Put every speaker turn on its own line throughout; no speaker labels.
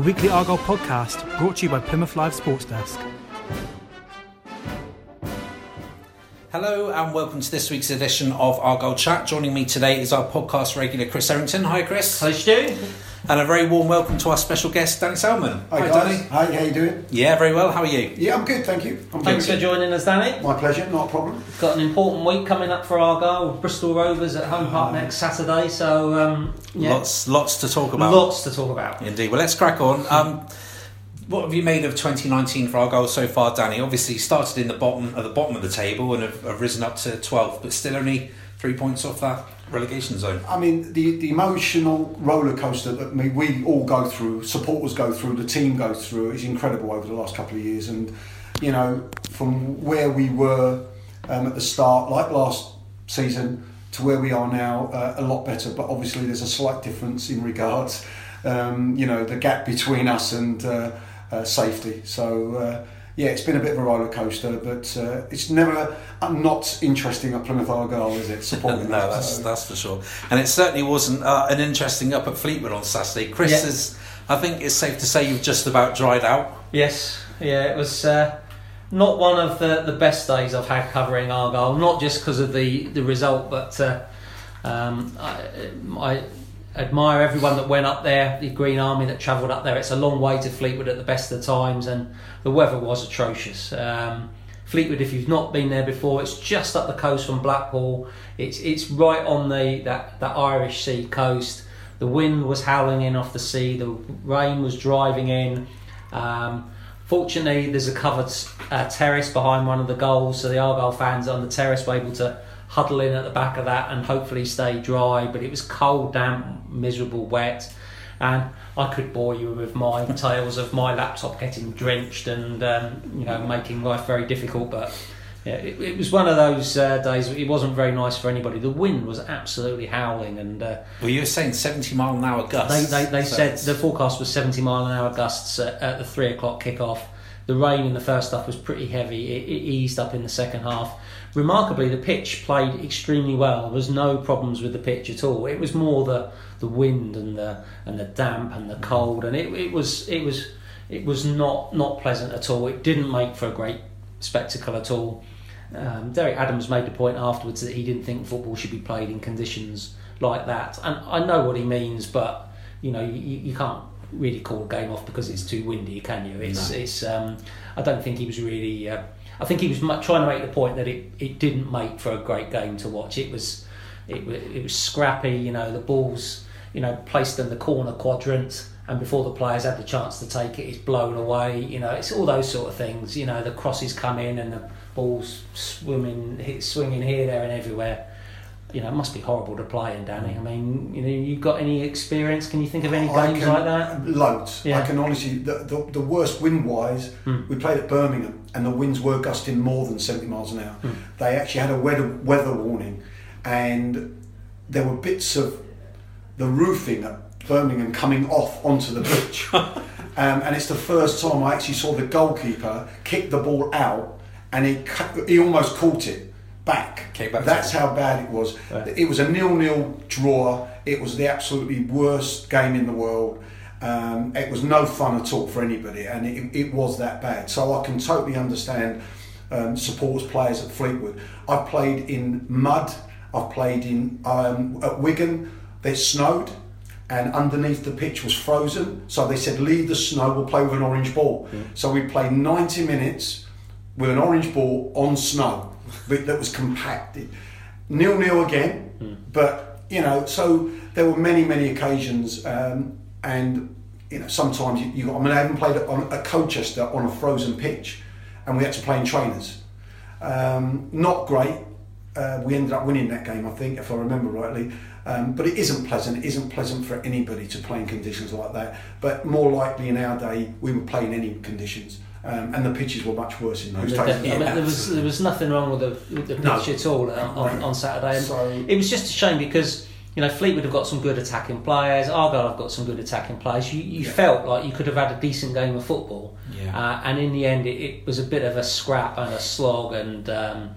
the weekly Argyle podcast brought to you by Plymouth Live Sports Desk.
Hello and welcome to this week's edition of Argyle Chat. Joining me today is our podcast regular Chris Errington. Hi, Chris.
Hi, Stu.
And a very warm welcome to our special guest, Danny Salman.
Hi, guys.
Danny.
Hi, how are you doing?
Yeah, very well. How are you?
Yeah, I'm good, thank you. I'm
Thanks
good.
for joining us, Danny.
My pleasure, not a problem.
Got an important week coming up for Argyle. Bristol Rovers at home park next Saturday, so um, yeah,
Lots, lots to talk about.
lots to talk about.
Indeed. Well, let's crack on. Um, what have you made of 2019 for Argyle so far, Danny? Obviously, started in the bottom at the bottom of the table and have, have risen up to 12th, but still only three points off that relegation zone.
I mean, the, the emotional roller coaster that we, we all go through, supporters go through, the team goes through, is incredible over the last couple of years. And, you know, from where we were um, at the start, like last season, to where we are now, uh, a lot better. But obviously, there's a slight difference in regards, um, you know, the gap between us and uh, uh, safety. So, uh, yeah, it's been a bit of a roller coaster, but uh, it's never uh, not interesting at Plymouth Argyle, is it? Supporting
no,
us?
that's
So-
that's for sure. And it certainly wasn't uh, an interesting up at Fleetwood on Saturday. Chris
Yeah.
is, I think it's safe to say you've just about dried out.
Yes, yeah, it was uh, not one of the, the best days I've had covering Argyle. Not just because of the, the result, but uh, um, I, I admire everyone that went up there, the Green Army that travelled up there. It's a long way to Fleetwood at the best of times, and the weather was atrocious. Um, Fleetwood, if you've not been there before, it's just up the coast from Blackpool. It's it's right on the that, that Irish Sea coast. The wind was howling in off the sea. The rain was driving in. Um, fortunately, there's a covered uh, terrace behind one of the goals, so the Argyle fans on the terrace were able to huddle in at the back of that and hopefully stay dry. But it was cold, damp, miserable, wet, and I could bore you with my tales of my laptop getting drenched and um, you know making life very difficult. But yeah, it, it was one of those uh, days. It wasn't very nice for anybody. The wind was absolutely howling, and uh,
Well, you were saying 70 mile an hour
they
gusts.
they, they
So
said
it's-
the forecast was 70 mile an hour gusts at, at the three o'clock kickoff. The rain in the first half was pretty heavy. It, it eased up in the second half. Remarkably, the pitch played extremely well. There was no problems with the pitch at all. It was more the the wind and the and the damp and the cold, and it, it was it was it was not not pleasant at all. It didn't make for a great spectacle at all. Um, Derek Adams made the point afterwards that he didn't think football should be played in conditions like that, and I know what he means, but you know you, you can't really call a game off because it's too windy, can you? It's it's. Um, I don't think he was really. Uh, I think he was trying to make the point that it, it didn't make for a great game to watch. It was it, it was scrappy. You know the balls you know placed in the corner quadrant. And before the players had the chance to take it, it's blown away. You know, it's all those sort of things. You know, the crosses come in and the balls swimming, swinging here, there, and everywhere. You know, it must be horrible to play in, Danny. I mean, you know, you've got any experience? Can you think of any games
can-
like that?
Loads.
Yeah.
I can honestly, the, the, the worst wind wise,
Hmm.
we played at Birmingham and the winds were gusting more than 70 miles an hour.
Hmm.
They actually had a weather, weather warning and there were bits of the roofing at Birmingham coming off onto the pitch. um, and it's the first time I actually saw the goalkeeper kick the ball out and he, he almost caught it back.
Came back
That's how bad it was. It was a nil-nil draw. It was the absolutely worst game in the world. Um, it was no fun at all for anybody, and it, it was that bad. So I can totally understand um, supporters, players at Fleetwood. I've played in mud. I've played in um, at Wigan. It snowed, and underneath the pitch was frozen. So they said, "Leave the snow. We'll play with an orange ball." So we played 90 minutes with an orange ball on snow that was compacted. Nil nil again, but you know, so there were many many occasions, um, and you know sometimes you, you. I mean, I haven't played on at Colchester on a frozen pitch, and we had to play in trainers. Um, not great. Uh, we ended up winning that game, I think, if I remember rightly. Um, but it isn't pleasant. It isn't pleasant for anybody to play in conditions like that. But more likely in our day, we would play in any conditions. Um, and the pitches were much worse in those
The-
days.
I mean, there was there was nothing wrong with the, with the
No.
pitch at all on, on, on Saturday. And
So-
it was just a shame because you know Fleetwood have got some good attacking players. Argyle have got some good attacking players. You, you felt like you could have had a decent game of football,
Yeah.
uh, and in the end, it, it was a bit of a scrap and a slog. And um,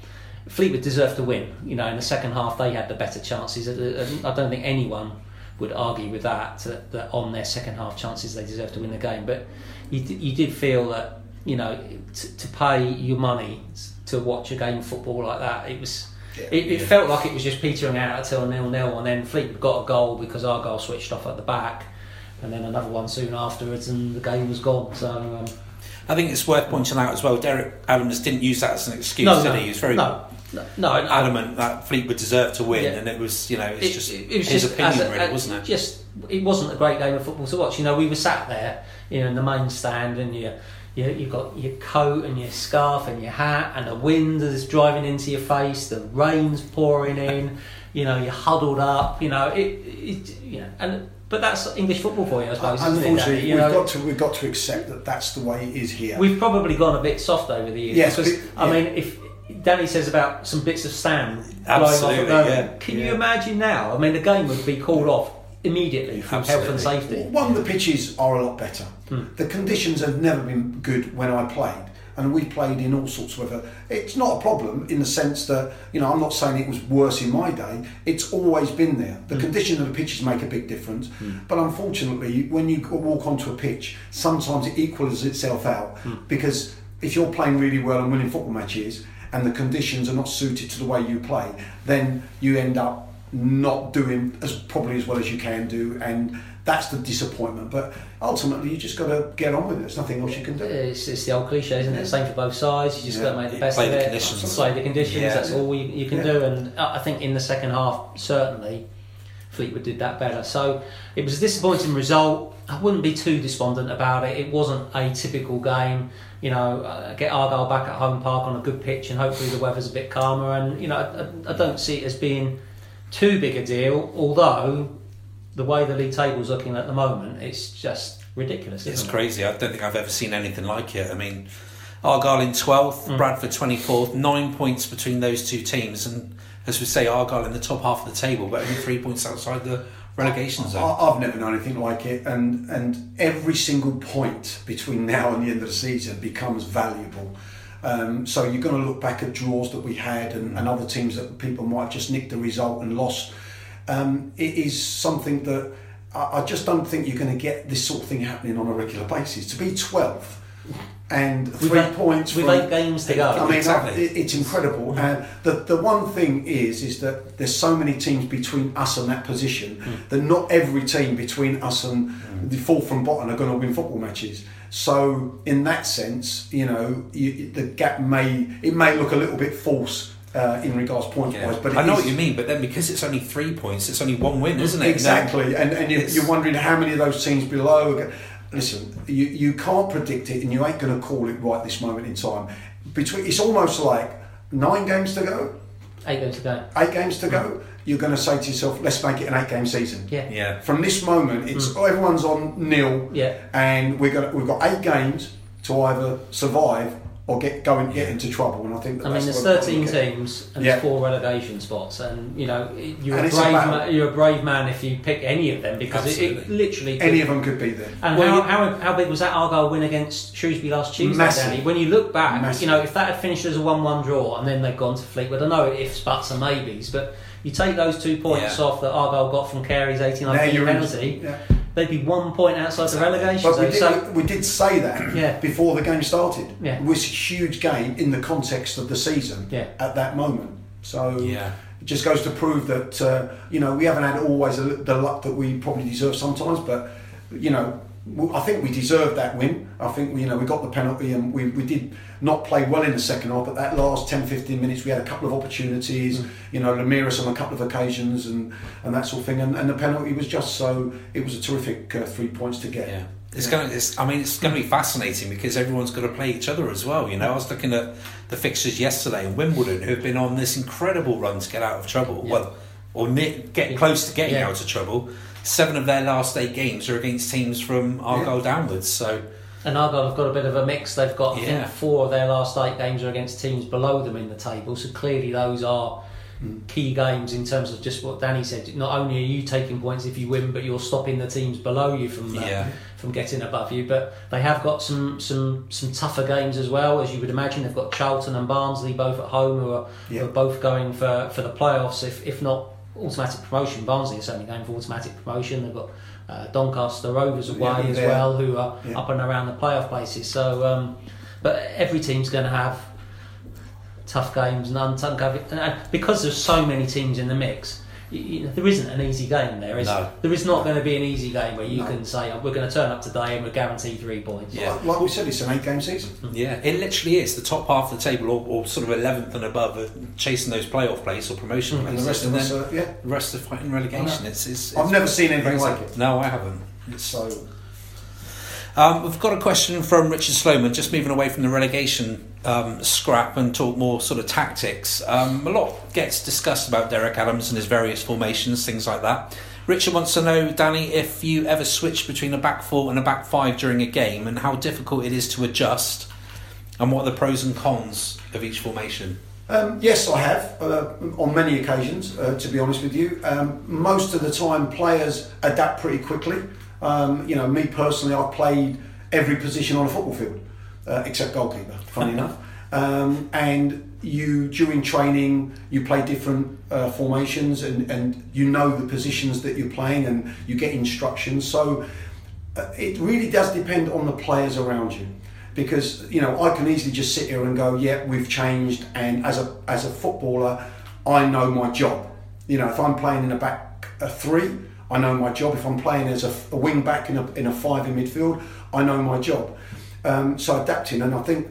Fleetwood deserved to win. You know, in the second half, they had the better chances. I don't think anyone would argue with that, that, that on their second half chances they deserved to win the game. But you, you did feel that you know to, to pay your money to watch a game of football like that, it was. It, it felt like it was just petering out until nil nil, and then Fleetwood got a goal because our goal switched off at the back, and then another one soon afterwards, and the game was gone. So um,
I think it's worth pointing out as well. Derek Adams didn't use that as an excuse,
no,
did
no,
he? He was very
no, no, no, no.
adamant that Fleetwood deserved to win,
Yeah.
and it was, you know, it's
It-
just
it, it was
his
just
opinion,
a-
really,
uh,
wasn't it?
Just it wasn't a great game of football to watch. You know, we were sat there, you know, in the main stand, and you. You, you've got your coat and your scarf and your hat, and the wind is driving into your face. The rain's pouring in. You know, you're huddled up. You know, it, it you know, and but that's English football for you, I suppose. isn't it,
Unfortunately,
Danny? You
we've got to we've got to accept that that's the way it is here.
We've probably gone a bit soft over the years.
Yes,
because,
but-
I
yeah.
mean, if Danny says about some bits of sand blowing off
Absolutely,
at
yeah.
can you imagine now? I mean, the game would be called off immediately from health and
Absolutely.
safety.
One, the pitches are a lot better.
Hmm.
The conditions have never been good when I played, and we played in all sorts of weather. It's not a problem in the sense that you know I'm not saying it was worse in my day. It's always been there. The condition of the pitches make a big difference, but unfortunately, when you walk onto a pitch, sometimes it equals itself out
Hmm.
because if you're playing really well and winning football matches. And the conditions are not suited to the way you play, then you end up not doing as probably as well as you can do, and that's the disappointment. But ultimately, you just got to get on with it. There's nothing else you can do.
It's, it's the old cliche, isn't it? Same for both sides. You just
Yeah.
got to make the
You
best
play
of
the
it.
conditions.
Play the conditions.
Yeah.
That's all you, you can
Yeah.
do. And I I think in the second half, certainly, Fleetwood did that better. So it was a disappointing result. I wouldn't be too despondent about it. It wasn't a typical game. You know, uh, get Argyle back at home park on a good pitch, and hopefully the weather's a bit calmer. And you know, I, I don't see it as being too big a deal. Although the way the league table's looking at the moment, it's just ridiculous.
It's
isn't it?
crazy. I don't think I've ever seen anything like it. I mean, Argyle in 12th,
Mm.
Bradford 24th, nine points between those two teams. And as we say, Argyle in the top half of the table, but only three points outside the relegation zone.
I, I've never known anything like it, and and every single point between now and the end of the season becomes valuable. Um, so you're going to look back at draws that we had and, and other teams that people might have just nicked the result and lost. Um, it is something that I, I just don't think you're going to get this sort of thing happening on a regular basis. To be 12th and three
eight-
points
We've
from,
eight games to go.
I mean,
Exactly.
it, it's incredible. Mm. And the the one thing is, is that there's so many teams between us and that position mm. that not every team between us and mm. the fourth from bottom are going to win football matches. So in that sense, you know, you, the gap may it may look a little bit false uh, in regards point
yeah.
wise. but
I know
is-
what you mean, but then because it's only three points, it's only one win, isn't it?
Exactly, and, and you,
It's-
you're wondering how many of those teams below. are go- Listen, you, you can't predict it, and you ain't going to call it right this moment in time. Between it's almost like nine games to go,
Eight games to go.
eight games to go. You're going to say to yourself, "Let's make it an eight-game season."
Yeah.
Yeah.
From this moment, it's everyone's on nil,
Yeah.
and we're going we've got eight games to either survive or get go and get into trouble. And I think that
I mean, there's
the way we've got to
13
look at it.
teams and
Yeah.
there's four relegation spots, and you know you're
And
a
it's a
brave
battle.
man, you're a brave man if you pick any of them because it, it
Absolutely.
literally.
Any of them could be there.
and
Well,
how, how, how big was that Argyle win against Shrewsbury last Tuesday,
Massive.
Danny? When you look back,
Massive.
you know if that had finished as a one-one draw and then they'd gone to Fleetwood, I know ifs, buts, and maybes, but you take those two points
Yeah.
off that Argyle got from Carey's 89
Now
minute
in-
penalty,
yeah.
They'd be one point outside the relegation
But we did,
So
we did say that
Yeah.
before the game started.
Yeah.
It was a huge game in the context of the season
Yeah.
at that moment. So
Yeah.
it just goes to prove that, uh, you know, we haven't had always the luck that we probably deserve sometimes, but, you know, w- I think we deserved that win. I think, you know, we got the penalty and we, we did not play well in the second half, but that last 10 15 minutes we had a couple of opportunities,
Mm.
you know, Ramirez on a couple of occasions and, and that sort of thing. And, and the penalty was just so, it was a terrific uh, three points to get.
Yeah. It's going to. It's, I mean, it's going to be fascinating because everyone's got to play each other as well. You know, I was looking at the fixtures yesterday in Wimbledon, who have been on this incredible run to get out of trouble. Well, or ne- get close to getting
Yeah.
out of trouble. Seven of their last eight games are against teams from Argyle downwards. So
And Argyle have got a bit of a mix. They've got, I
Yeah.
think, four of their last eight games are against teams below them in the table. So clearly, those are key games in terms of just what Danny said. Not only are you taking points if you win, but you're stopping the teams below you from uh,
Yeah.
from getting above you. But they have got some some some tougher games as well, as you would imagine. They've got Charlton and Barnsley both at home, who are, who are both going for for the playoffs. If if not automatic promotion, Barnsley are certainly going for automatic promotion. They've got uh, Doncaster Rovers away
Yeah,
as well, who are
Yeah.
up and around the playoff places. So, um, but every team's going to have tough games and and because there's so many teams in the mix. You, you know, there isn't an easy game there, is
No.
there? is not going to be an easy game where you
No.
can say, oh, "We're going to turn up today and we're guaranteed three points."
Yeah.
Like, like we said, it's an eight game season.
Yeah, it literally is the top half of the table, or, or sort of eleventh and above, are chasing those playoff places or promotion
And
places,
the rest of
and
us,
then
yeah.
the rest are fighting relegation. It's, it's,
I've
it's
never seen anything
crazy.
like it.
No, I haven't. It's,
So,
um, we've got a question from Richard Sloman, just moving away from the relegation um, scrap and talk more sort of tactics. Um, a lot gets discussed about Derek Adams and his various formations, things like that. Richard wants to know, Danny, if you ever switch between a back four and a back five during a game, and how difficult it is to adjust, and what are the pros and cons of each formation.
Um, yes, I have uh, on many occasions. Uh, to be honest with you, um, most of the time players adapt pretty quickly. Um, you know, me personally, I've played every position on a football field uh, except goalkeeper. Funny enough, um, and you during training you play different uh, formations and, and you know the positions that you're playing and you get instructions. So uh, it really does depend on the players around you because you know I can easily just sit here and go yeah we've changed and as a as a footballer I know my job you know if I'm playing in a back a three I know my job if I'm playing as a, a wing back in a, in a five in midfield I know my job um, so adapting and I think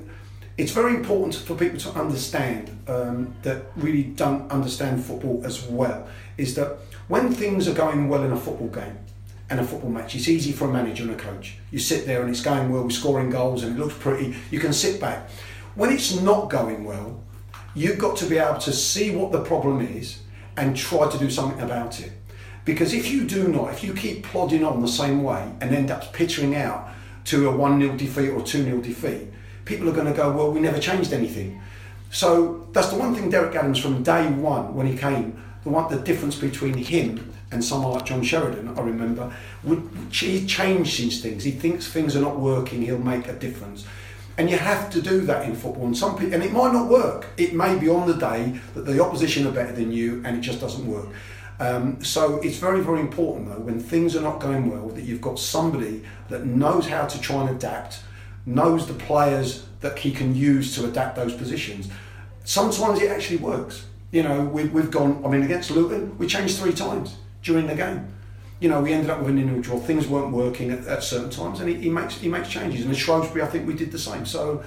it's very important for people to understand um, that really don't understand football as well is that when things are going well in a football game and a football match. It's easy for a manager and a coach. You sit there and it's going well, we're scoring goals and it looks pretty. You can sit back. When it's not going well, you've got to be able to see what the problem is and try to do something about it. Because if you do not, if you keep plodding on the same way and end up pittering out to a 1 0 defeat or 2 0 defeat, people are going to go, well, we never changed anything. So that's the one thing Derek Adams from day one when he came, the one the difference between him and someone like John Sheridan, I remember, would he changes things. He thinks things are not working, he'll make a difference. And you have to do that in football. And some people, and it might not work. It may be on the day that the opposition are better than you, and it just doesn't work. Um, so it's very, very important though when things are not going well that you've got somebody that knows how to try and adapt, knows the players that he can use to adapt those positions. Sometimes it actually works. You know, we, we've gone. I mean, against Luton, we changed three times during the game. You know, we ended up with an individual. Things weren't working at, at certain times, and he, he makes he makes changes. And at Shrewsbury, I think we did the same. So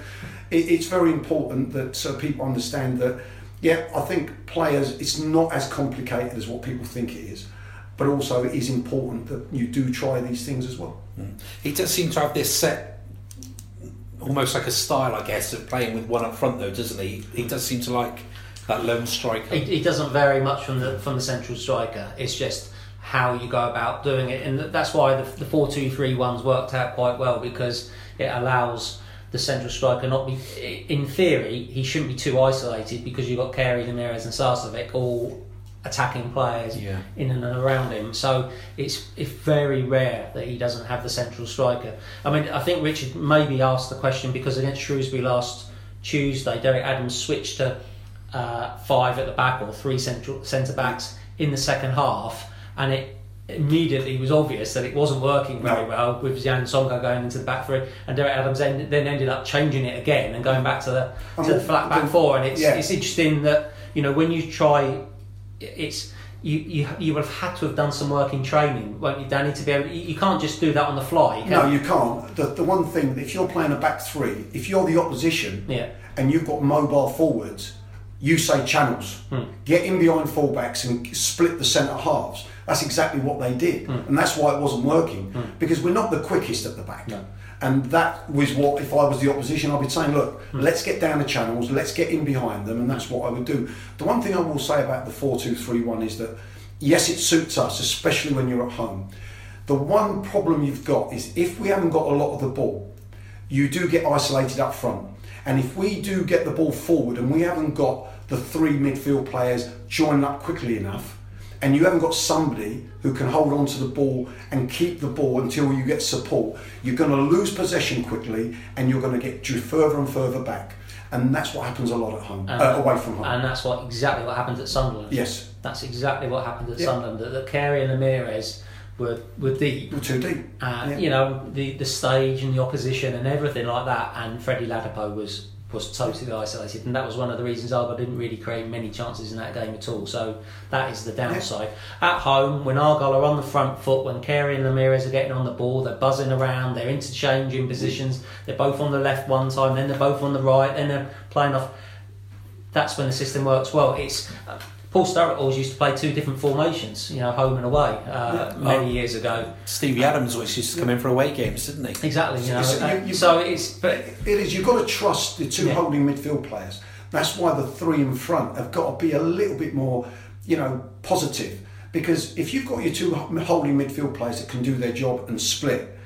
it, it's very important that uh, people understand that. Yeah, I think players. It's not as complicated as what people think it is, but also it is important that you do try these things as well. Mm.
He does seem to have this set, almost like a style, I guess, of playing with one up front, though, doesn't he? He does seem to like that lone striker.
It, it doesn't vary much from the from the central striker. It's just how you go about doing it, and that's why the, the four two three ones worked out quite well because it allows the central striker not be. In theory, he shouldn't be too isolated because you've got Carey, Ramirez, and Sarcevic all attacking players
Yeah.
in and around him. So it's it's very rare that he doesn't have the central striker. I mean, I think Richard maybe asked the question because against Shrewsbury last Tuesday, Derek Adams switched to uh, five at the back or three central centre backs in the second half, and it immediately was obvious that it wasn't working very well with Yann Songo'o going into the back three, and Derek Adams then, then ended up changing it again and going back to the to the
Um,
flat back four. And it's
yeah.
it's interesting that you know when you try, it's you, you you would have had to have done some work in training, won't you, Danny? To be able, you, you can't just do that on the fly. You
No, you can't. The, the one thing, if you're playing a back three, if you're the opposition
Yeah.
and you've got mobile forwards, you say channels.
Hmm.
Get in behind fullbacks and split the centre halves. That's exactly what they did. And that's why it wasn't working. Because we're not the quickest at the back.
No.
And that was what, if I was the opposition, I'd be saying, look,
Hmm.
let's get down the channels, let's get in behind them, and that's what I would do. The one thing I will say about the 4 2 3 1 is that yes, it suits us, especially when you're at home. The one problem you've got is if we haven't got a lot of the ball, you do get isolated up front. And if we do get the ball forward and we haven't got the three midfield players joined up quickly enough, and you haven't got somebody who can hold on to the ball and keep the ball until you get support, you're going to lose possession quickly and you're going to get further and further back. And that's what happens a lot at home, uh, away from home.
And that's what exactly what happened at Sunderland.
yes,
That's exactly what happened at
Yeah.
Sunderland. That, that Carey and Ramirez were, were deep.
we're too deep.
Uh,
Yeah.
You know, the, the stage and the opposition and everything like that. And Freddie Ladapo was, was totally isolated. And that was one of the reasons Argyle didn't really create many chances in that game at all. So that is the downside. At home, when Argyle are on the front foot, when Carey and Ramirez are getting on the ball, they're buzzing around, they're interchanging positions, they're both on the left one time, then they're both on the right, then they're playing off that's when the system works well. It's Paul Sturrock always used to play two different formations, you know, home and away, uh,
Yeah.
many
Oh.
years ago.
Stevie Adams always used to come in for away games, didn't he?
Exactly, you know.
So you-
uh,
you-
so it's but
It is. You've got to trust the two
Yeah.
holding midfield players. That's why the three in front have got to be a little bit more, you know, positive. Because if you've got your two holding midfield players that can do their job and split,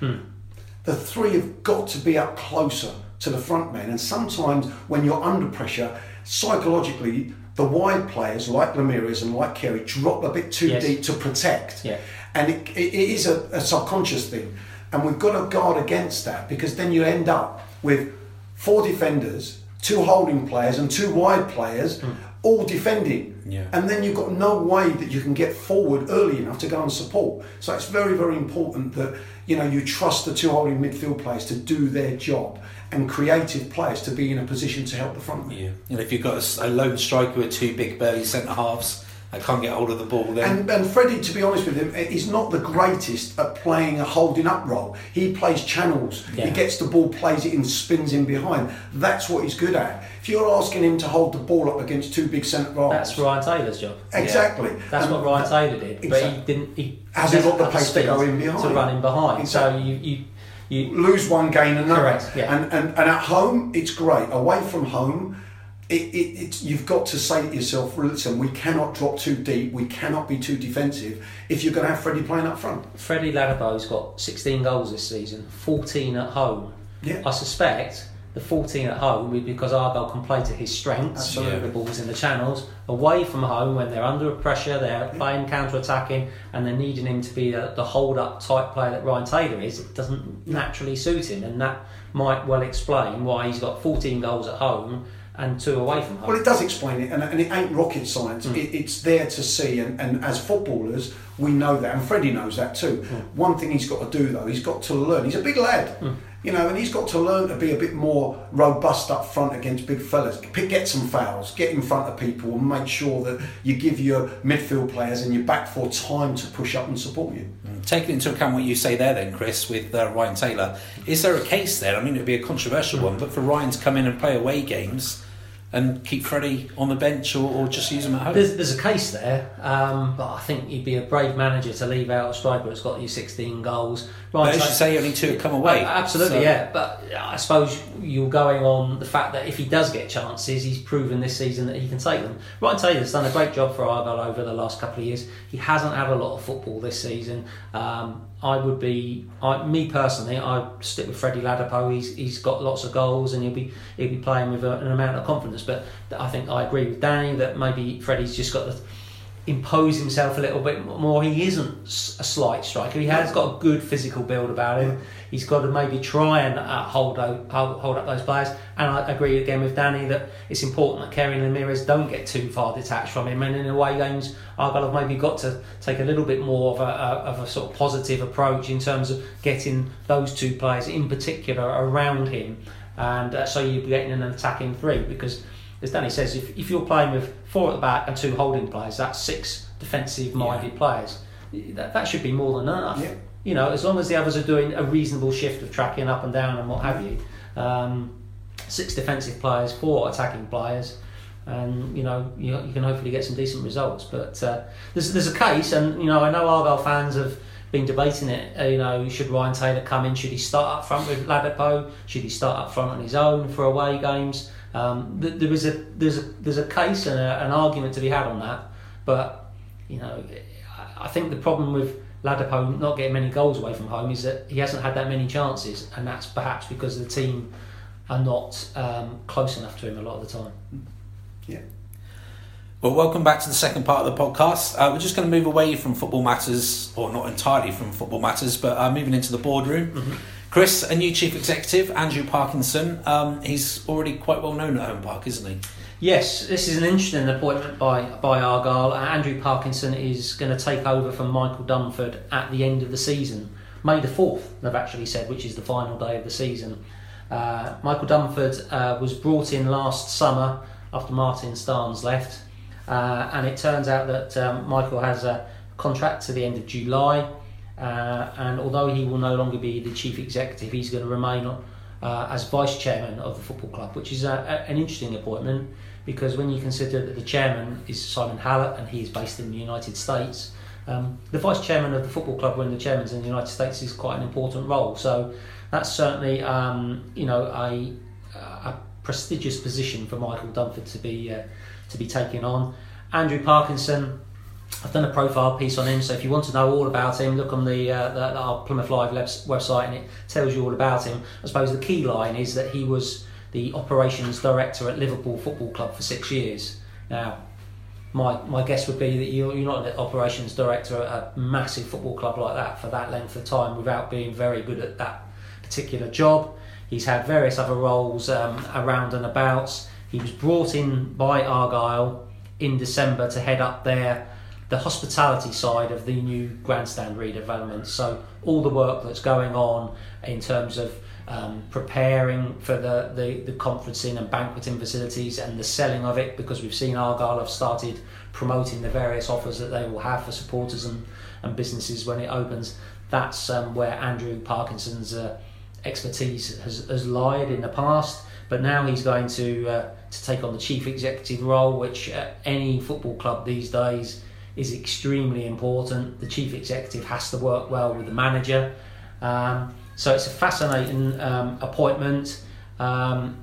the three have got to be up closer to the front man. And sometimes when you're under pressure, psychologically, the wide players like Ramirez and like Carey drop a bit too
Yes.
deep to protect.
Yeah.
And it, it, it is a, a subconscious thing. And we've got to guard against that because then you end up with four defenders, two holding players, and two wide players hmm. all defending.
Yeah.
And then you've got no way that you can get forward early enough to go and support. So it's very, very important that you know you trust the two holding midfield players to do their job and creative players to be in a position to help the front man.
Yeah. And if you've got a lone striker with two big burly centre halves that can't get hold of the ball, then
And, and Freddie, to be honest with him, is not the greatest at playing a holding up role. He plays channels.
Yeah.
He gets the ball, plays it in, spins in behind. That's what he's good at. If you're asking him to hold the ball up against two big centre halves,
that's Ryan Taylor's job.
exactly.
That's
And
what Ryan Taylor did, but
Exactly.
he didn't. He
Hasn't got the
doesn't
pace to go in behind.
to run in behind.
Exactly.
So you you you
lose one, gain another.
Correct, yeah.
And, and and at home, it's great. Away from home, it, it, it's you've got to say to yourself, listen, we cannot drop too deep. We cannot be too defensive. If you're going to have Freddie playing up front,
Freddie Ladapo's got 16 goals this season, 14 at home.
Yeah.
I suspect the 14 at home is because Argyle can play to his strengths,
Absolutely.
the balls in the channels. Away from home, when they're under pressure, they're playing counter attacking, and they're needing him to be the, the hold up type player that Ryan Taylor is, it doesn't naturally suit him, and that might well explain why he's got 14 goals at home and two away from home.
Well, it does explain it, and, and it ain't rocket science.
Hmm.
It, it's there to see, and, and as footballers, we know that, and Freddie knows that too.
Hmm.
One thing he's got to do, though, he's got to learn. He's a big lad,
Hmm.
You know, and he's got to learn to be a bit more robust up front against big fellas. Get some fouls, get in front of people, and make sure that you give your midfield players and your back four time to push up and support you.
taking into account what you say there, then Chris, with uh, Ryan Taylor, is there a case there? I mean, it'd be a controversial one, but for Ryan to come in and play away games and keep Freddie on the bench or, or just use him at home.
There's, there's a case there, um, but I think you'd be a brave manager to leave out a striker that's got you 16 goals.
But as you say, only two have come away.
Uh, Absolutely,
So-
yeah. But I suppose you're going on the fact that if he does get chances, he's proven this season that he can take them. Ryan Taylor's done a great job for Argyle over the last couple of years. He hasn't had a lot of football this season. Um, I would be, I, me personally, I'd stick with Freddie Ladapo. He's he's got lots of goals and he'll be he'll be playing with a, an amount of confidence. But I think I agree with Danny that maybe Freddie's just got the impose himself a little bit more. He isn't a slight striker. He has got a good physical build about him. He's got to maybe try and uh, hold, hold up those players. And I agree again with Danny that it's important that Carey and Ramirez don't get too far detached from him. And in away games, Argyle have maybe got to take a little bit more of a, a of a sort of positive approach in terms of getting those two players in particular around him. And uh, so you're getting an attacking three because as Danny says, if, if you're playing with four at the back and two holding players, that's six defensive minded players. That, that should be more than enough.
Yeah.
You know, as long as the others are doing a reasonable shift of tracking up and down and what have you. Um, six defensive players, four attacking players, and you know you, you can hopefully get some decent results. But uh, there's there's a case, and you know I know Argyle fans have been debating it. Uh, you know, should Ryan Taylor come in? Should he start up front with Ladapo? Should he start up front on his own for away games? Um, th- there is a there's a there's a case and a, an argument to be had on that, but you know. I think the problem with Ladapo not getting many goals away from home is that he hasn't had that many chances, and that's perhaps because the team are not um, close enough to him a lot of the time.
Yeah.
Well, welcome back to the second part of the podcast. Uh, we're just going to move away from football matters, or not entirely from football matters, but uh, moving into the boardroom.
Mm-hmm.
Chris, a new chief executive, Andrew Parkinson. Um, he's already quite well known at Home Park, isn't he?
Yes, this is an interesting appointment by by Argyle. Andrew Parkinson is going to take over from Michael Dunford at the end of the season, May the fourth. They've actually said, which is the final day of the season. Uh, Michael Dunford uh, was brought in last summer after Martin Starnes left, uh, and it turns out that um, Michael has a contract to the end of July. Uh, and although he will no longer be the chief executive, he's going to remain uh, as vice chairman of the football club, which is a, a, an interesting appointment because when you consider that the chairman is Simon Hallett and he is based in the United States, um, the vice chairman of the football club when the chairman's in the United States is quite an important role. So that's certainly um, you know a, a prestigious position for Michael Dunford to be uh, to be taking on. Andrew Parkinson I've done a profile piece on him, so if you want to know all about him, look on the, uh, the our Plymouth Live website, and it tells you all about him. I suppose the key line is that he was the operations director at Liverpool Football Club for six years. Now, my my guess would be that you're, you're not an operations director at a massive football club like that for that length of time without being very good at that particular job. He's had various other roles um, around and about. He was brought in by Argyle in December to head up their the hospitality side of the new grandstand redevelopment. So all the work that's going on in terms of um, preparing for the, the, the conferencing and banqueting facilities and the selling of it because we've seen Argyle have started promoting the various offers that they will have for supporters and, and businesses when it opens. That's um, where Andrew Parkinson's uh, expertise has, has lied in the past, but now he's going to uh, to take on the chief executive role, which uh, any football club these days is extremely important. The chief executive has to work well with the manager. Um, so it's a fascinating um, appointment, um,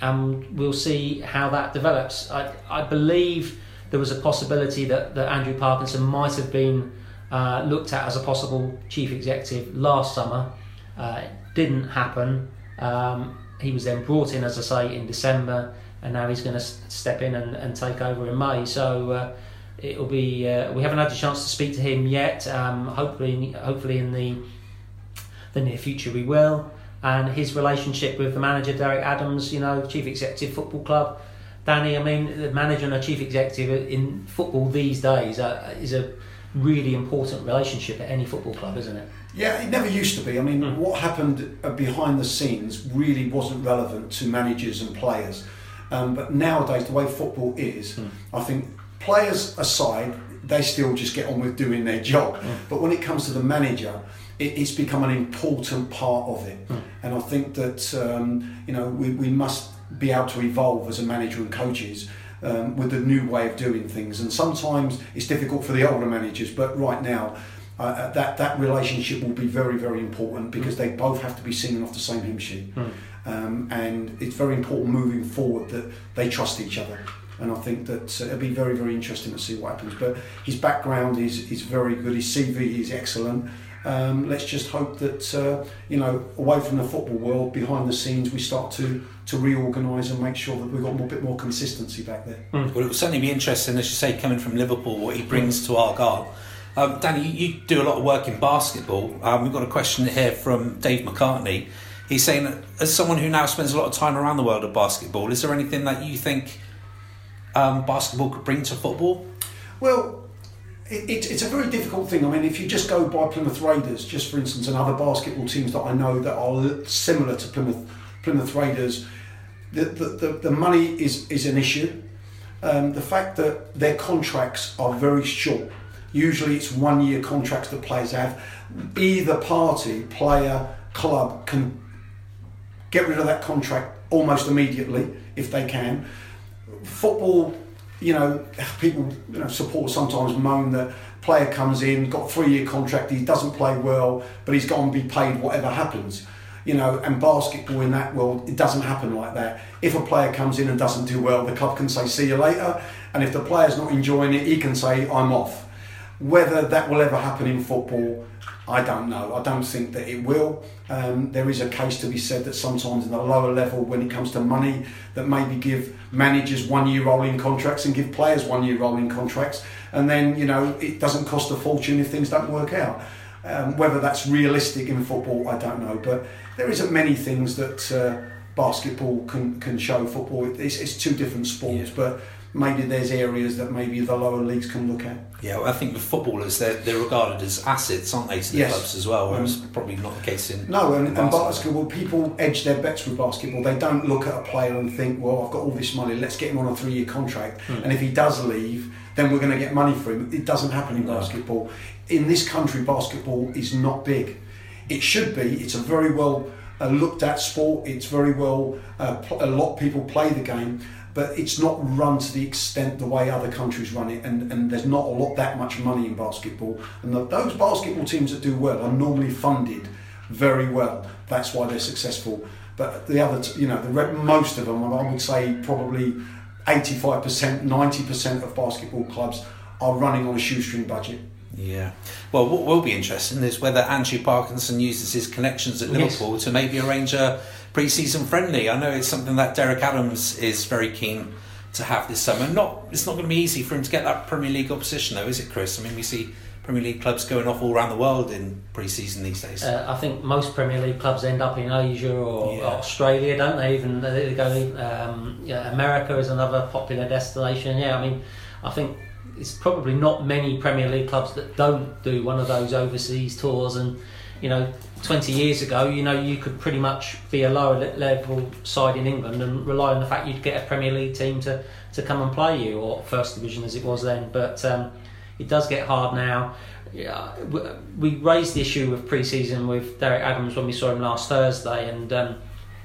and we'll see how that develops. I, I believe there was a possibility that, that Andrew Parkinson might have been uh, looked at as a possible chief executive last summer. Uh, it didn't happen. Um, he was then brought in, as I say, in December, and now he's going to step in and, and take over in May. So uh, it'll be uh, we haven't had a chance to speak to him yet. Um, hopefully, hopefully in the the near future we will. And his relationship with the manager Derek Adams, you know, chief executive football club. Danny, I mean, the manager and a chief executive in football these days uh, is a really important relationship at any football club, isn't it?
Yeah, it never used to be. I mean, mm. what happened uh, behind the scenes really wasn't relevant to managers and players. Um, but nowadays, the way football is, mm. I think players aside, they still just get on with doing their job. Mm. But when it comes to the manager, it, it's become an important part of it. Mm. And I think that um, you know we, we must be able to evolve as a manager and coaches. Um, with the new way of doing things, and sometimes it's difficult for the older managers. But right now, uh, uh that that relationship will be very very important because mm. they both have to be singing off the same hymn sheet, mm. um, and it's very important moving forward that they trust each other and I think that uh, it'll be very, very interesting to see what happens. But his background is, is very good, his CV is excellent. Um, let's just hope that, uh, you know, away from the football world, behind the scenes, we start to, to reorganise and make sure that we've got a bit more consistency back there.
Mm. Well, it will certainly be interesting, as you say, coming from Liverpool, what he brings to Argyle. Um, Danny, you, you, do a lot of work in basketball. Um, we've got a question here from Dave McCartney. He's saying, as someone who now spends a lot of time around the world of basketball, is there anything that you think um, basketball could bring to football?
Well, it, it, it's a very difficult thing. I mean, if you just go by Plymouth Raiders, just for instance, and other basketball teams that I know that are similar to Plymouth Plymouth Raiders, the, the, the, the money is, is an issue. Um, the fact that their contracts are very short. Usually it's one year contracts that players have. Either party, player, club, can get rid of that contract almost immediately if they can football, you know, people you know, support sometimes moan that player comes in, got three year contract, he doesn't play well, but he's going to be paid whatever happens. You know, and basketball in that world, it doesn't happen like that. If a player comes in and doesn't do well, the club can say, see you later. And if the player's not enjoying it, he can say, I'm off. Whether that will ever happen in football, I don't know. I don't think that it will. Um, there is a case to be said that sometimes in the lower level, when it comes to money, that maybe give managers one year rolling contracts and give players one year rolling contracts, and then you know it doesn't cost a fortune if things don't work out. Um, whether that's realistic in football, I don't know. But there isn't many things that uh, basketball can can show football. It's, it's two different sports,
Yeah.
but maybe there's areas that maybe the lower leagues can look at.
Yeah, well, I think with footballers, they're, they're regarded as assets, aren't they, to the
Yes.
clubs as well, whereas probably not the case in
No, and, and
basketball.
basketball, people edge their bets with basketball. They don't look at a player and think, well, I've got all this money, let's get him on a three year contract. And if he does leave, then we're going to get money for him. It doesn't happen in
No.
basketball. In this country, basketball is not big. It should be. It's a very well uh, looked at sport. It's very well, uh, pl- a lot of people play the game. But it's not run to the extent the way other countries run it, and, and there's not a lot that much money in basketball. And the, those basketball teams that do well are normally funded very well. That's why they're successful. But the other, t- you know, the most of them, I would say probably 85%, 90% of basketball clubs are running on a shoestring budget.
Yeah. Well, what will be interesting is whether Andrew Parkinson uses his connections at
Yes.
Liverpool to maybe arrange a pre-season friendly. I know it's something that Derek Adams is very keen to have this summer. Not, it's not going to be easy for him to get that Premier League opposition, though, is it, Chris? I mean, we see Premier League clubs going off all around the world in pre-season these days.
Uh, I think most Premier League clubs end up in Asia or
Yeah.
Australia, don't they? Even they go. Um, yeah, America is another popular destination. Yeah, I mean, I think it's probably not many Premier League clubs that don't do one of those overseas tours. And you know, 20 years ago, you know, you could pretty much be a lower level side in England and rely on the fact you'd get a Premier League team to to come and play you, or First Division as it was then. But um, it does get hard now. Yeah, we raised the issue of pre-season with Derek Adams when we saw him last Thursday, and um,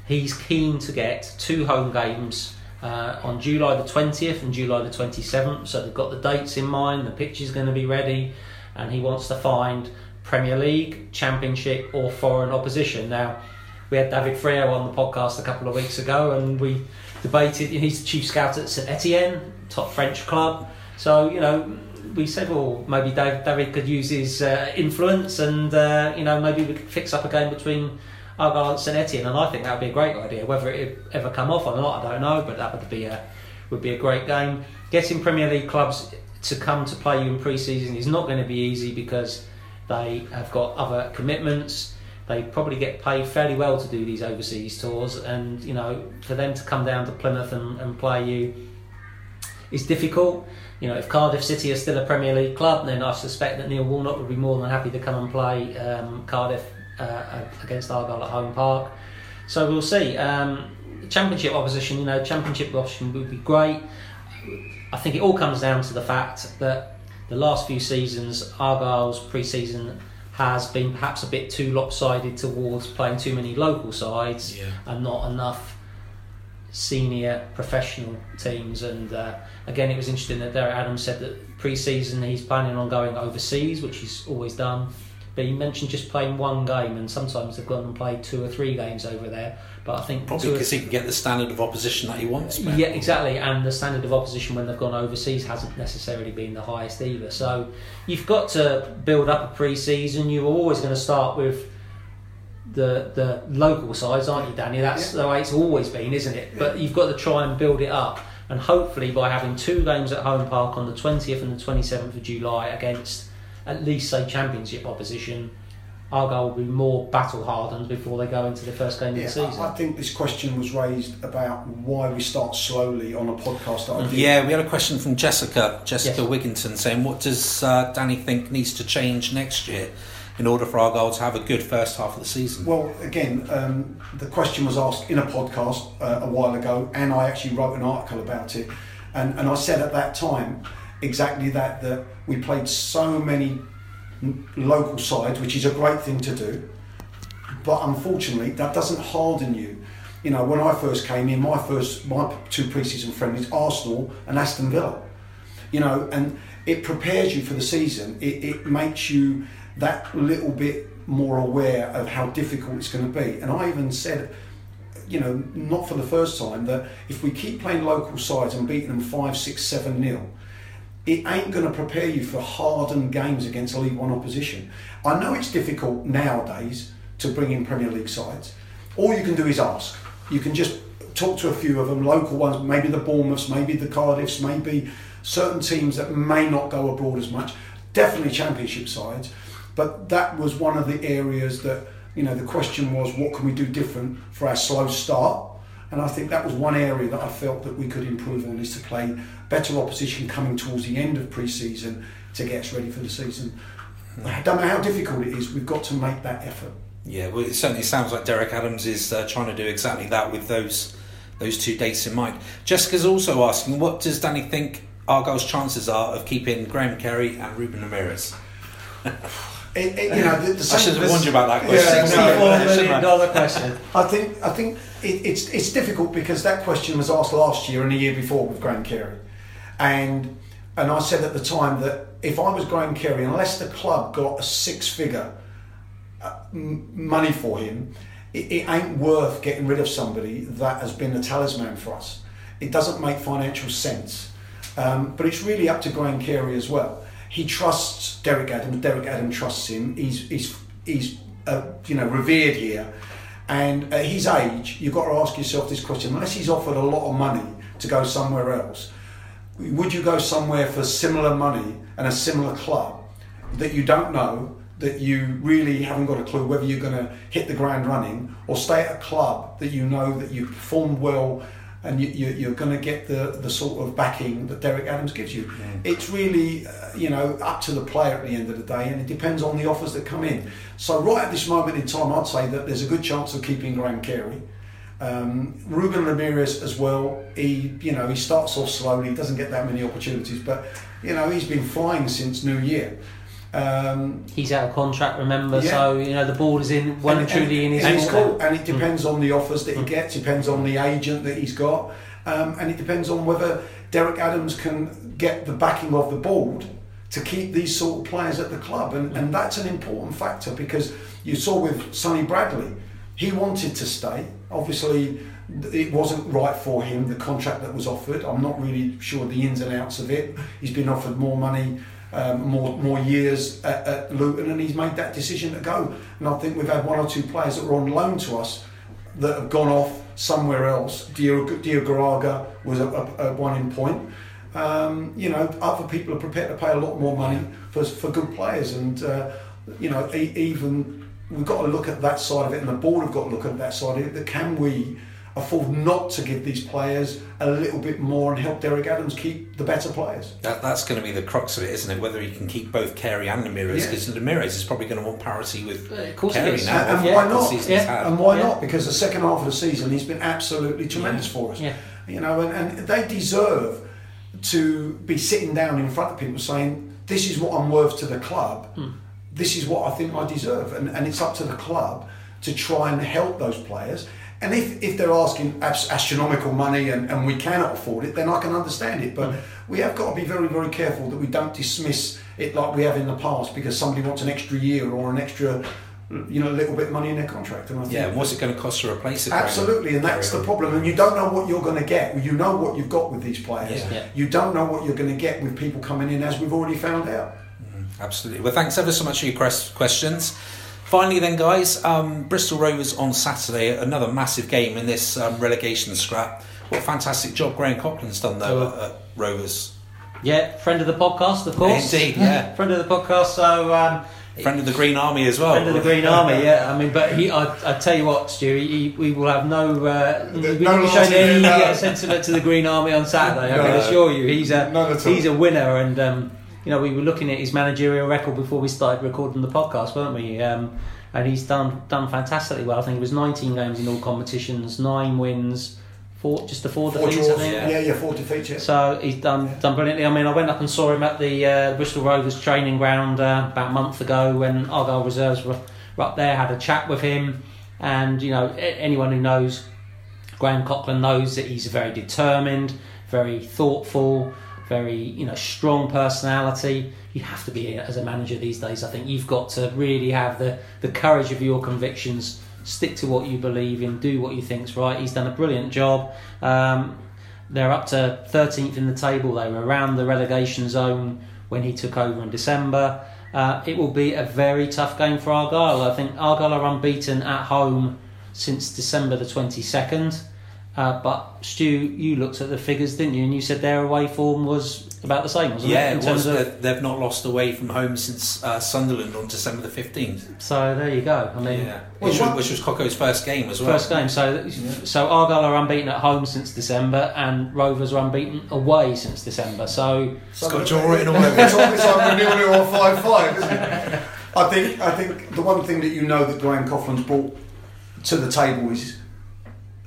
he's keen to get two home games uh, on July the 20th and July the 27th. So they've got the dates in mind, the pitch is going to be ready, and he wants to find Premier League, Championship, or foreign opposition. Now, we had David Friio on the podcast a couple of weeks ago, and we debated. He's the chief scout at St Etienne, top French club. So you know, we said, well, maybe David could use his uh, influence, and uh, you know, maybe we could fix up a game between Argyle and St Etienne, and I think that would be a great idea. Whether it ever come off or not, I don't know, but that would be a would be a great game. Getting Premier League clubs to come to play you in pre-season is not going to be easy because they have got other commitments. They probably get paid fairly well to do these overseas tours, and you know, for them to come down to Plymouth and, and play you is difficult. You know, if Cardiff City are still a Premier League club, then I suspect that Neil Warnock would be more than happy to come and play um, Cardiff uh, against Argyle at home park. So we'll see. Um, championship opposition, you know, championship opposition would be great. I think it all comes down to the fact that the last few seasons, Argyle's pre-season has been perhaps a bit too lopsided towards playing too many local sides
Yeah.
and not enough senior professional teams. And uh, again, it was interesting that Derek Adams said that pre-season he's planning on going overseas, which he's always done. But he mentioned just playing one game, and sometimes they've gone and played two or three games over there. But I think
Probably because he can get the standard of opposition that he wants. but-
yeah, exactly. And the standard of opposition when they've gone overseas hasn't necessarily been the highest either. So you've got to build up a pre-season. You're always going to start with the the local sides, aren't you, Danny? That's the way it's always been, isn't it? But you've got to try and build it up. And hopefully, by having two games at home park on the 20th and the 27th of July against at least say championship opposition, Argyle will be more battle hardened before they go into the first game
Yeah,
of the season.
I, I think this question was raised about why we start slowly on a podcast that I did.
Yeah, we had a question from Jessica, Jessica
Yes.
Wigginton, saying, "What does uh, Danny think needs to change next year in order for Argyle to have a good first half of the season?"
Well, again, um, the question was asked in a podcast uh, a while ago, and I actually wrote an article about it. And, and I said at that time exactly that that we played so many local sides, which is a great thing to do, but unfortunately, that doesn't harden you. You know, when I first came in, my first my two preseason friendlies, Arsenal and Aston Villa. You know, and it prepares you for the season. It, it makes you that little bit more aware of how difficult it's going to be. And I even said, you know, not for the first time, that if we keep playing local sides and beating them five, six, seven nil, it ain't going to prepare you for hardened games against League One opposition. I know it's difficult nowadays to bring in Premier League sides. All you can do is ask. You can just talk to a few of them, local ones, maybe the Bournemouths, maybe the Cardiffs, maybe certain teams that may not go abroad as much. Definitely Championship sides, but that was one of the areas that you know the question was, what can we do different for our slow start? And I think that was one area that I felt that we could improve on is to play better opposition coming towards the end of pre-season to get us ready for the season. I don't know how difficult it is. We've got to make that effort.
Yeah, well, it certainly sounds like Derek Adams is uh, trying to do exactly that with those those two dates in mind. Jessica's also asking, what does Danny think Argyle's chances are of keeping Graham Carey and Ruben Ramirez?
It, it, you know, the, the
I should have warned you about that question.
no,
Sixty-four
no,
million dollar question.
I think I think it, it's it's difficult because that question was asked last year and the year before with Graham Carey, and and I said at the time that if I was Graham Carey, unless the club got a six-figure uh, m- money for him, it, it ain't worth getting rid of somebody that has been a talisman for us. It doesn't make financial sense, um, but it's really up to Graham Carey as well. He trusts Derek Adams. Derek Adams trusts him. He's he's he's uh, you know revered here, and at his age, you've got to ask yourself this question: unless he's offered a lot of money to go somewhere else, would you go somewhere for similar money and a similar club that you don't know? That you really haven't got a clue whether you're going to hit the ground running, or stay at a club that you know that you performed well and you, you, you're going to get the, the sort of backing that Derek Adams gives you. It's really, uh, you know, up to the player at the end of the day, and it depends on the offers that come in. So right at this moment in time, I'd say that there's a good chance of keeping Graham Carey. Um, Ruben Ramirez as well. He, you know, he starts off slowly. He doesn't get that many opportunities, but you know, he's been flying since New Year. Um,
He's out of contract, remember?
Yeah.
So you know the ball is in well and, truly in his
and,
court.
court. and it depends on the offers that he gets, depends on the agent that he's got, um, and it depends on whether Derek Adams can get the backing of the board to keep these sort of players at the club, and, and that's an important factor because you saw with Sonny Bradley, he wanted to stay. Obviously, it wasn't right for him the contract that was offered. I'm not really sure the ins and outs of it. He's been offered more money um, more more years at, at Luton, and he's made that decision to go. And I think we've had one or two players that were on loan to us that have gone off somewhere else. Diogo Diogo was a, a, a one in point. Um, you know, other people are prepared to pay a lot more money for for good players, and uh, you know, e- even we've got to look at that side of it, and the board have got to look at that side of it. That can we afford not to give these players a little bit more and help Derek Adams keep the better players?
That, that's going to be the crux of it, isn't it? Whether he can keep both Carey and Ramirez,
Yeah.
because Ramirez is probably going to want parity with
Uh, of course he
Carey now.
And, and
Yeah.
why
The
not?
season he's
Yeah.
And why
Yeah.
not? Because the second half of the season, he's been absolutely tremendous for us.
Yeah.
You know, and, and they deserve to be sitting down in front of people saying, "This is what I'm worth to the club. This is what I think I deserve." And, and it's up to the club to try and help those players. And if, if they're asking astronomical money and, and we cannot afford it, then I can understand it. But we have got to be very, very careful that we don't dismiss it like we have in the past because somebody wants an extra year or an extra, you know, little bit of money in their contract. And I
Yeah, and what's it going to cost to replace it?
Absolutely, and that's the problem. And you don't know what you're going to get. You know what you've got with these players.
Yeah.
Yeah.
You don't know what you're going to get with people coming in, as we've already found out. Mm-hmm.
Absolutely. Well, thanks ever so much for your questions. Finally, then, guys, um, Bristol Rovers on Saturday, another massive game in this um, relegation scrap. What a fantastic job Graham Coughlan's done though at, at Rovers.
Yeah, friend of the podcast, of course.
Indeed, yeah.
friend of the podcast. So um,
Friend of the Green Army as well.
friend of the Green Army. Yeah, I mean, but he, I, I tell you what, Stu, he, we will have no, uh, we
No
won't be showing any
no.
uh, sentiment to the Green Army on Saturday. I can assure you, he's a
Not at all.
he's a winner, and um, you know we were looking at his managerial record before we started recording the podcast, weren't we? Um, and he's done done fantastically well. I think it was 19 games in all competitions, nine wins, four just the four,
Four
defeats.
draws,
I think.
yeah, yeah, four defeats. Yeah.
So he's done done brilliantly. I mean, I went up and saw him at the uh, Bristol Rovers training ground uh, about a month ago when Argyle reserves were, were up there. Had a chat with him, and you know, anyone who knows Graham Coughlan knows that he's very determined, very thoughtful, very you know strong personality. You have to be as a manager these days. I think you've got to really have the the courage of your convictions. Stick to what you believe in. Do what you think's right. He's done a brilliant job. Um, They're up to 13th in the table. They were around the relegation zone when he took over in December. Uh, it will be a very tough game for Argyle. I think Argyle are unbeaten at home since December the 22nd. Uh, but Stu, you looked at the figures, didn't you? And you said their away form was about the same, wasn't
Yeah,
it?
it was. Of... They've not lost away from home since uh, Sunderland on December the fifteenth.
So there you go. I mean,
yeah. which, was, which was Coco's first game as well.
First game. So yeah. so Argyle are unbeaten at home since December, and Rovers are unbeaten away since December. So
it's got draw written all over.
It's like nil nil or five five, isn't it? I think I think the one thing that you know that Graham Coughlan's brought to the table is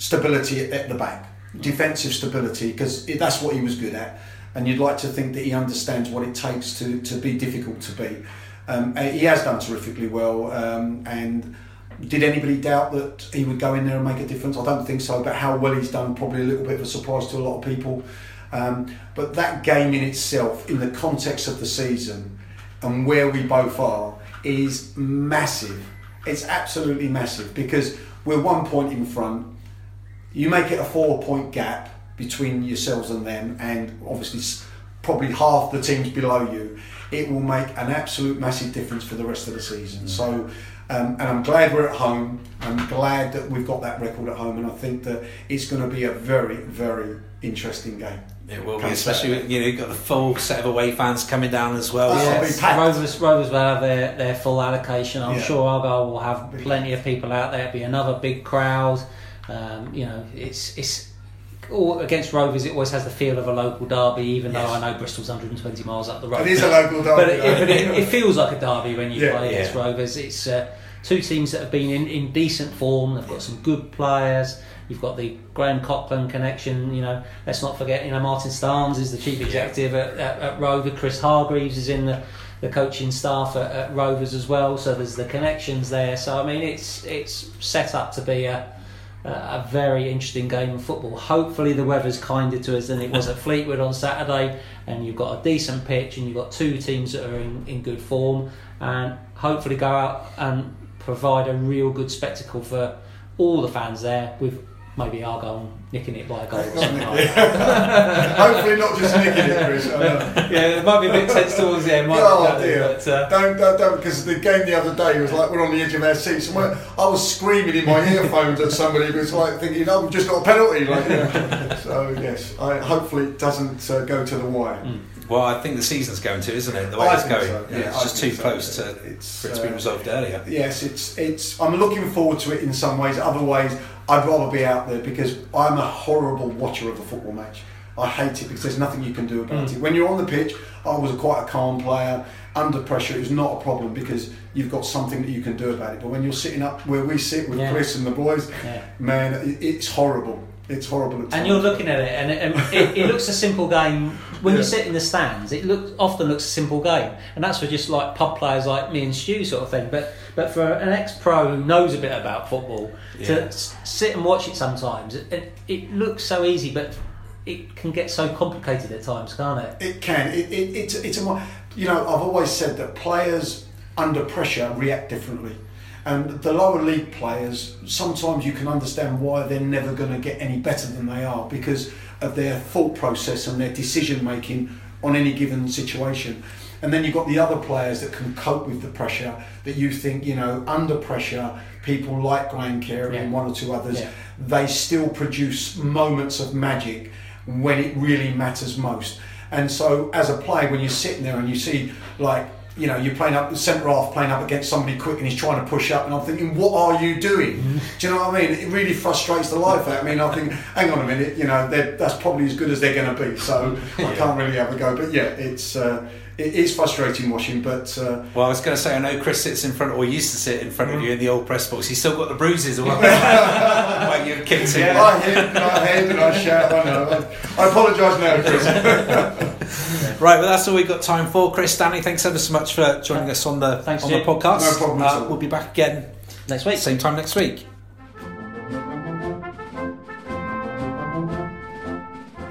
stability at the back, defensive stability, because that's what he was good at. And you'd like to think that he understands what it takes to, to be difficult to beat. Um, he has done terrifically well. Um, and did anybody doubt that he would go in there and make a difference? I don't think so. But how well he's done, probably a little bit of a surprise to a lot of people. Um, but that game in itself, in the context of the season and where we both are, is massive. It's absolutely massive because we're one point in front. You make it a four point gap between yourselves and them, and obviously probably half the teams below you. It will make an absolute massive difference for the rest of the season. Mm. So, um, and I'm glad we're at home. I'm glad that we've got that record at home, and I think that it's going to be a very, very interesting game.
It will be, especially with, you know you've got the full set of away fans coming down as well.
yes. Rovers, Rovers will have their, their full allocation. I'm yeah. sure Argyle will have plenty of people out there. It'll be another big crowd. Um, you know, it's it's all against Rovers. It always has the feel of a local derby, even yes. though I know Bristol's 120 miles up the road.
It is a local derby,
but, it, but it, it, feels like a derby when you yeah, play against yeah. Rovers. It's uh, two teams that have been in, in decent form. They've got some good players. You've got the Graham Coughlan connection. You know, let's not forget. You know, Martin Starnes is the chief executive at, at, at Rover. Chris Hargreaves is in the, the coaching staff at, at, Rovers as well. So there's the connections there. So I mean, it's it's set up to be a a very interesting game of football. Hopefully, the weather's kinder to us than it was at Fleetwood on Saturday, and you've got a decent pitch, and you've got two teams that are in, in good form, and hopefully go out and provide a real good spectacle for all the fans there with maybe Argyle nicking it by a goal.
Hopefully not just nicking it, Chris.
yeah, it might be a bit tense towards the end.
oh dear! But, uh, don't, don't, don't, because the game the other day was like we're on the edge of our seats, and I was screaming in my earphones at somebody who was like thinking, "Oh, we've just got a penalty." Like, yeah. so yes, I, hopefully it doesn't uh, go to the wire. Mm.
Well, I think the season's going to, isn't it? The way
I
it's going,
so.
yeah, it's just too so. close to it's, for it to be uh, resolved earlier.
Yes, it's it's. I'm looking forward to it in some ways. Other ways, I'd rather be out there because I'm a horrible watcher of a football match. I hate it because there's nothing you can do about mm. it. When you're on the pitch, I was a quite a calm player. Under pressure is not a problem because you've got something that you can do about it. But when you're sitting up where we sit with yeah. Chris and the boys, yeah. man, it's horrible. It's horrible.
and you're looking at it, and, it, and it, it, looks a simple game when yeah. you sit in the stands. It look, often looks a simple game, and that's for just like pub players like me and Stu sort of thing. But but for an ex-pro who knows a bit about football yeah. to sit and watch it sometimes, it, it looks so easy, but it can get so complicated at times, can't it?
It can. It, it, it's it's a you know I've always said that players under pressure react differently. And the lower league players, sometimes you can understand why they're never going to get any better than they are because of their thought process and their decision making on any given situation. And then you've got the other players that can cope with the pressure that you think, you know, under pressure, people like Graham Carey yeah. and one or two others, yeah. they still produce moments of magic when it really matters most. And so, as a player, when you're sitting there and you see, like, you know, you're playing up the centre half, playing up against somebody quick, and he's trying to push up, and I'm thinking, what are you doing? Mm-hmm. Do you know what I mean? It really frustrates the life out of me. And I think, hang on a minute, you know, that's probably as good as they're going to be. So yeah. I can't really have a go. But yeah, it's. Uh, it is frustrating watching, but uh,
well, I was going to say I know Chris sits in front, or used to sit in front of you in the old press box. He's still got the bruises, or like you kicked him.
Yeah, I hit, I hit, and I shout. I know. I apologise now,
Chris. right, well, that's all we've got time for. Chris, Danny, thanks ever so much for joining us on the
thanks,
on the podcast.
No problem. Uh,
we'll be back again
next week,
same time next week.